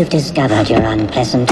You've discovered your unpleasant...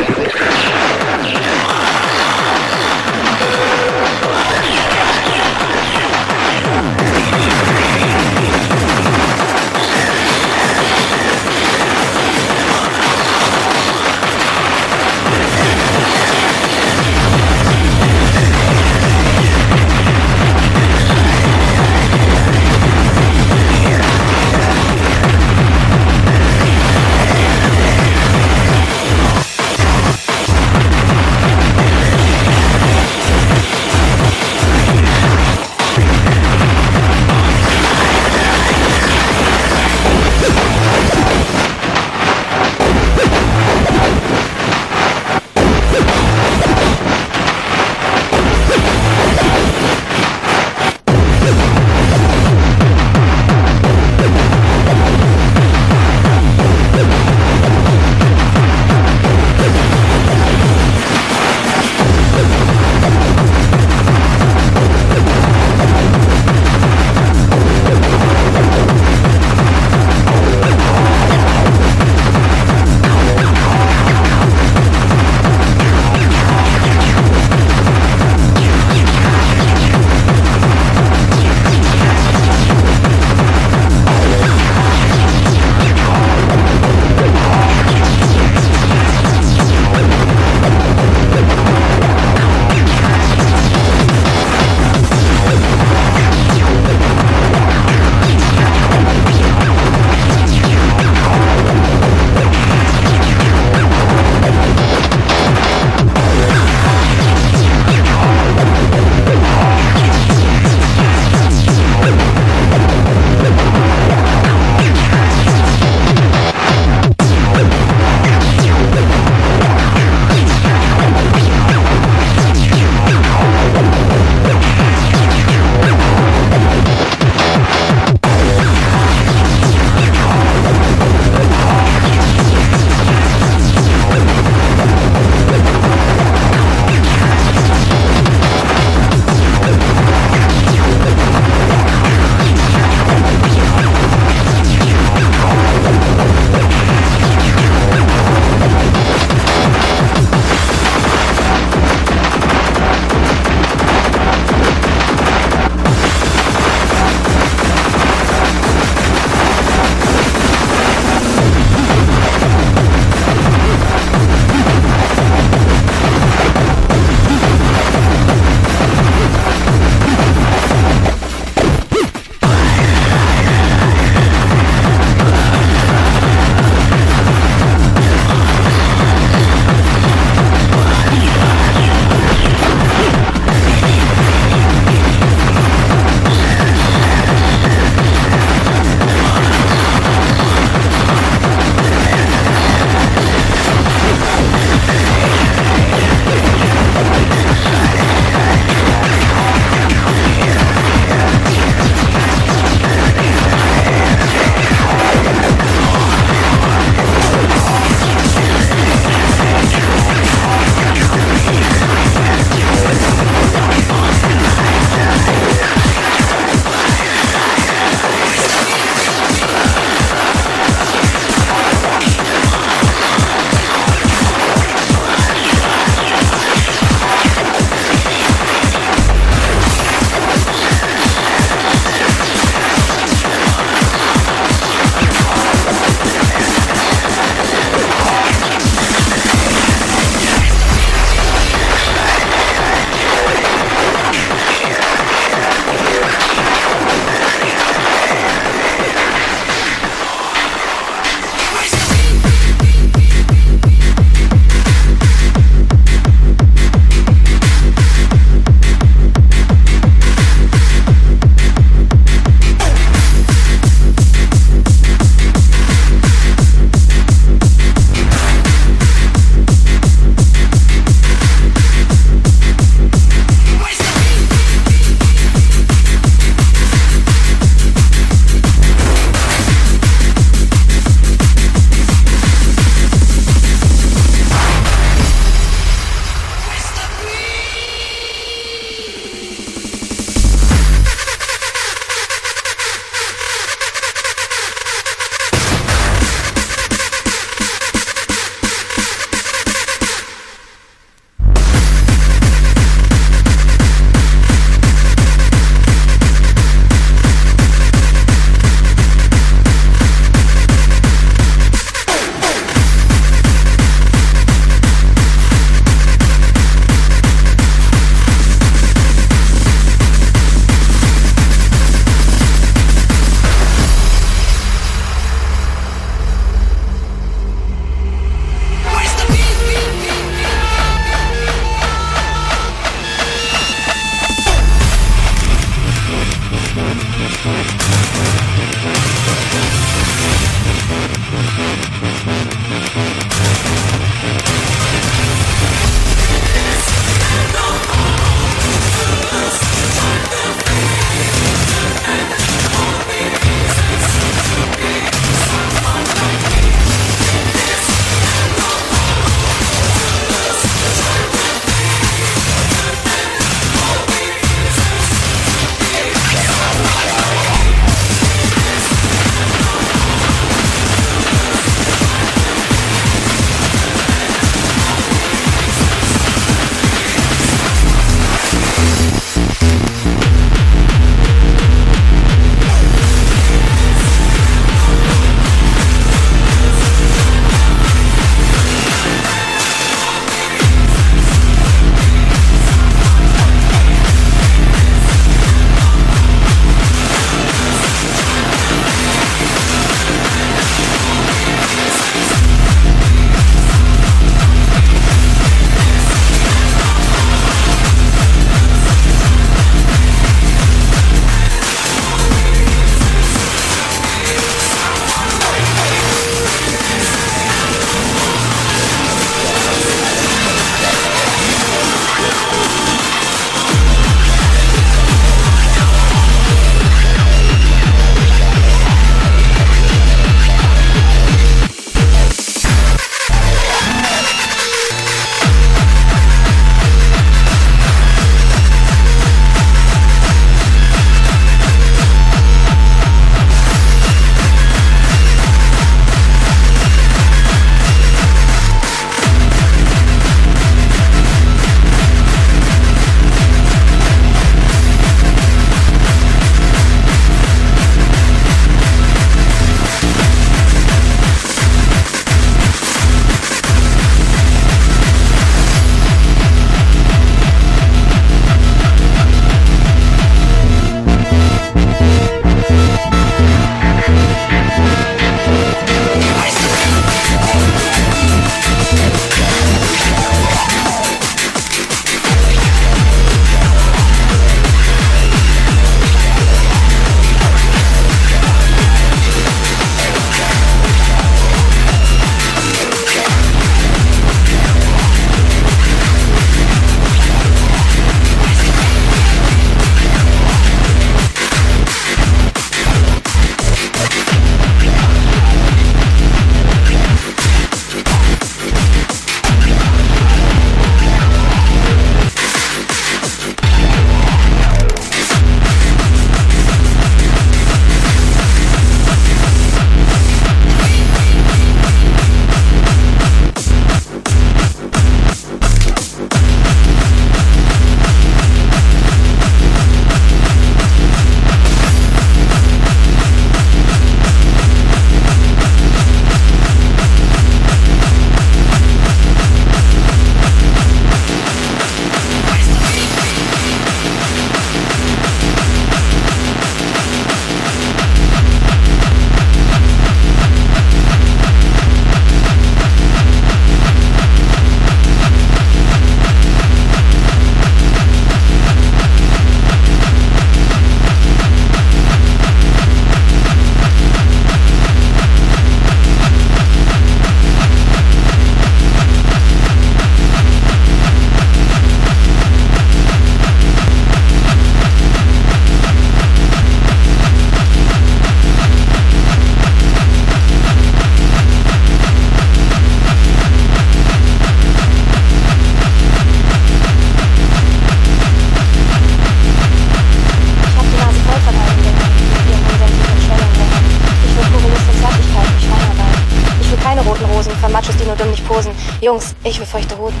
posen. Jungs, ich will feuchte Hosen.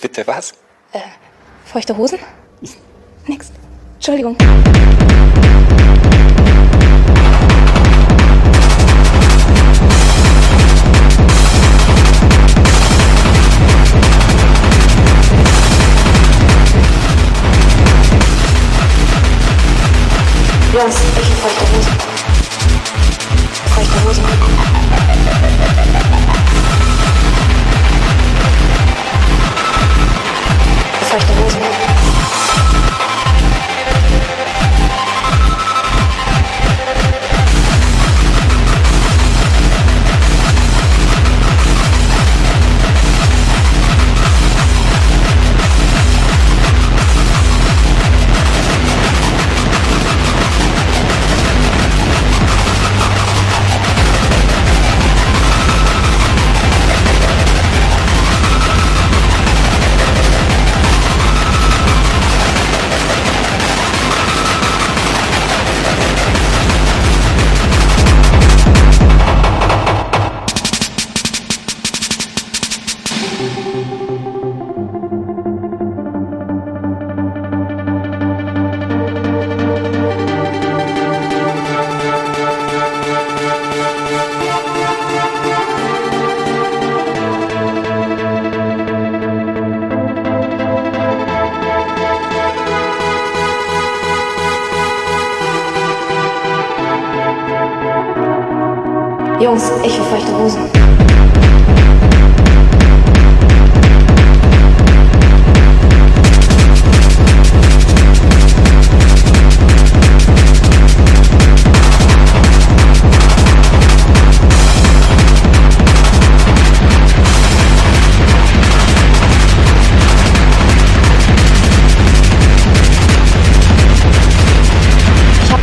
Bitte was? Äh, feuchte Hosen? Nix. Entschuldigung. Jungs,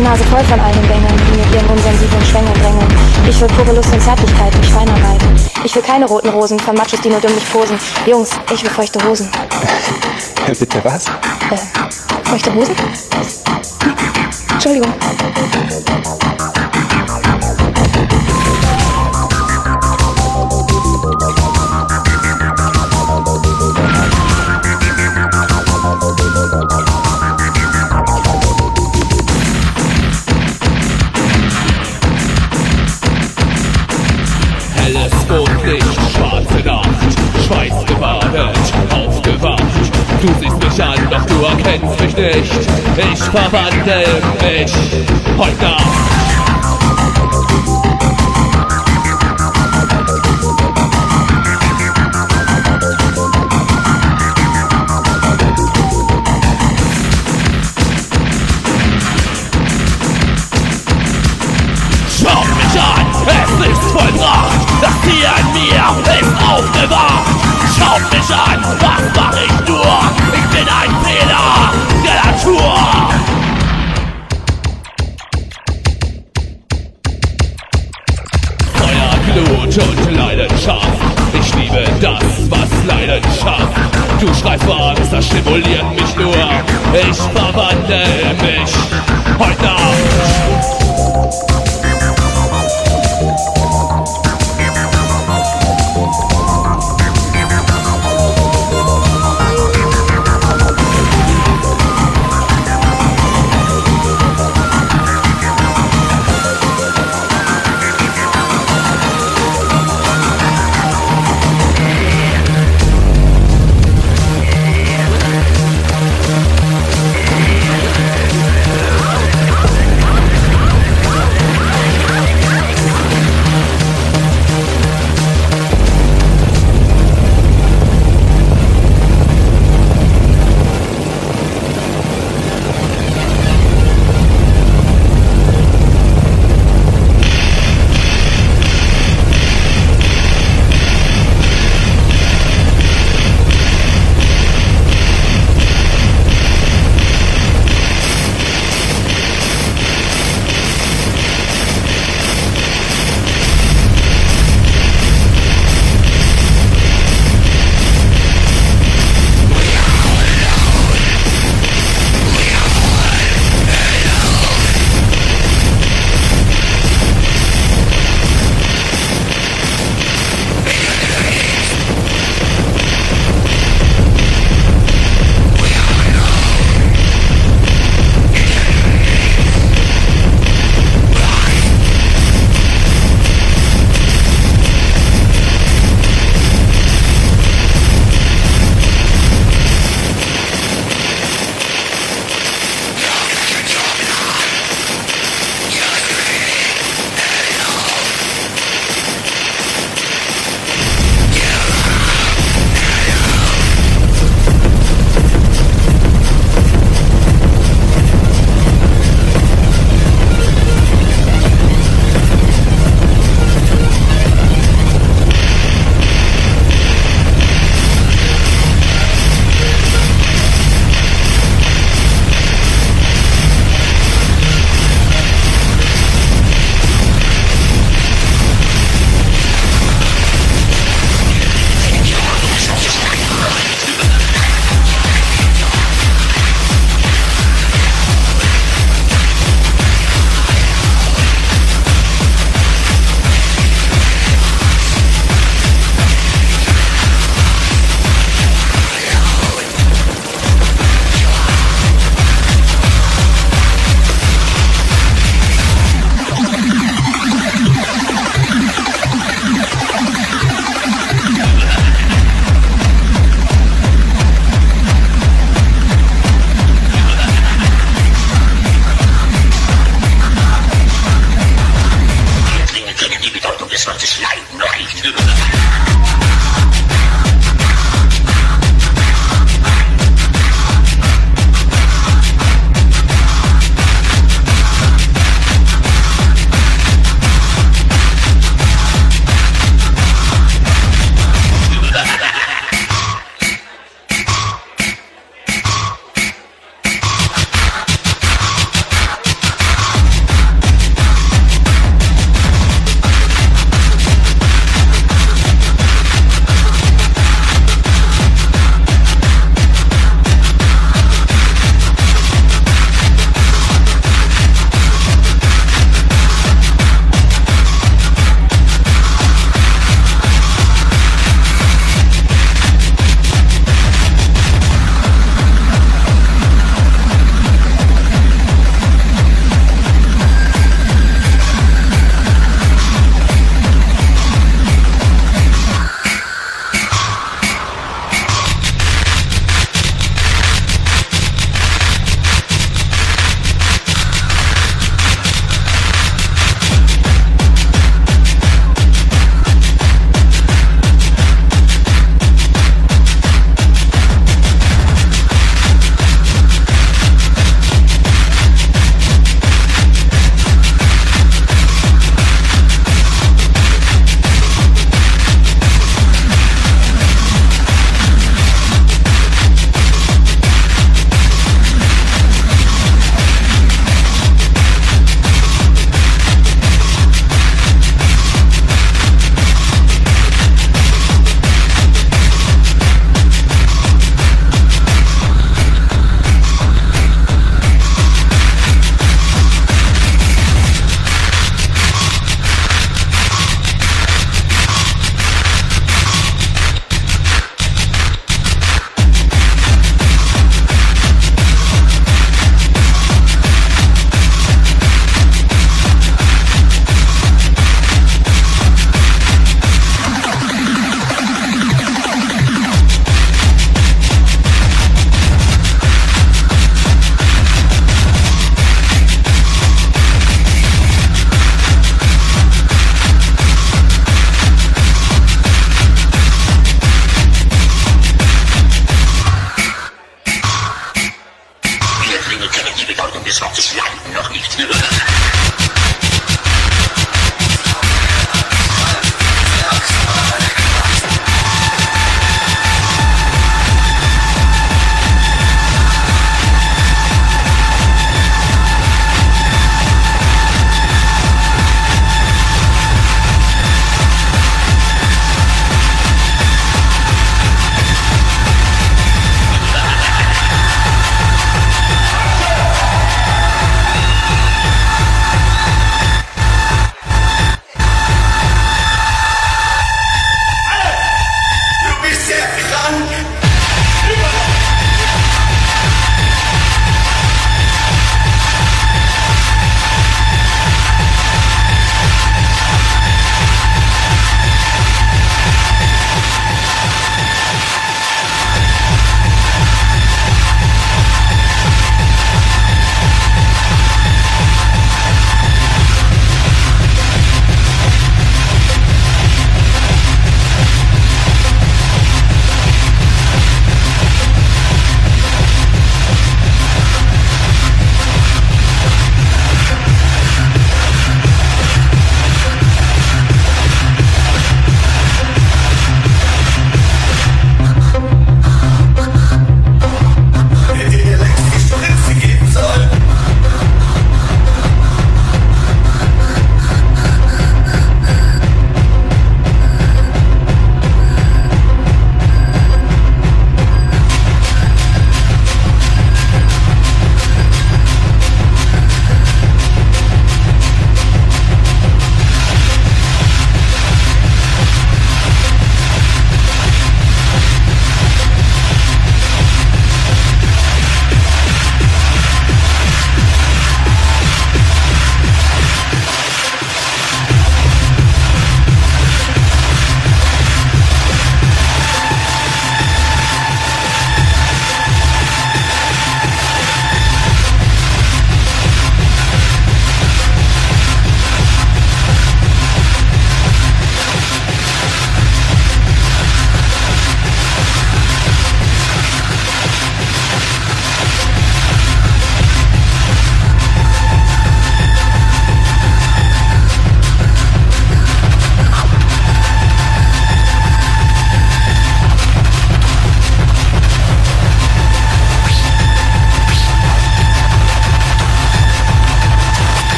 die Nase voll von all den Bängeln, die mit ihren unsensiblen Schwängeln drängeln. Ich will pure Lust und Zärtlichkeit durch Feinarbeit. Ich will keine roten Rosen, von Machos, die nur dumm nicht posen. Jungs, ich will feuchte Hosen. Bitte was? Äh, feuchte Hosen? Entschuldigung. Du siehst mich an, doch du erkennst mich nicht. Ich verwandle mich heute Nacht.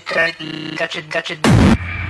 touch it, touch it, touch it, touch it.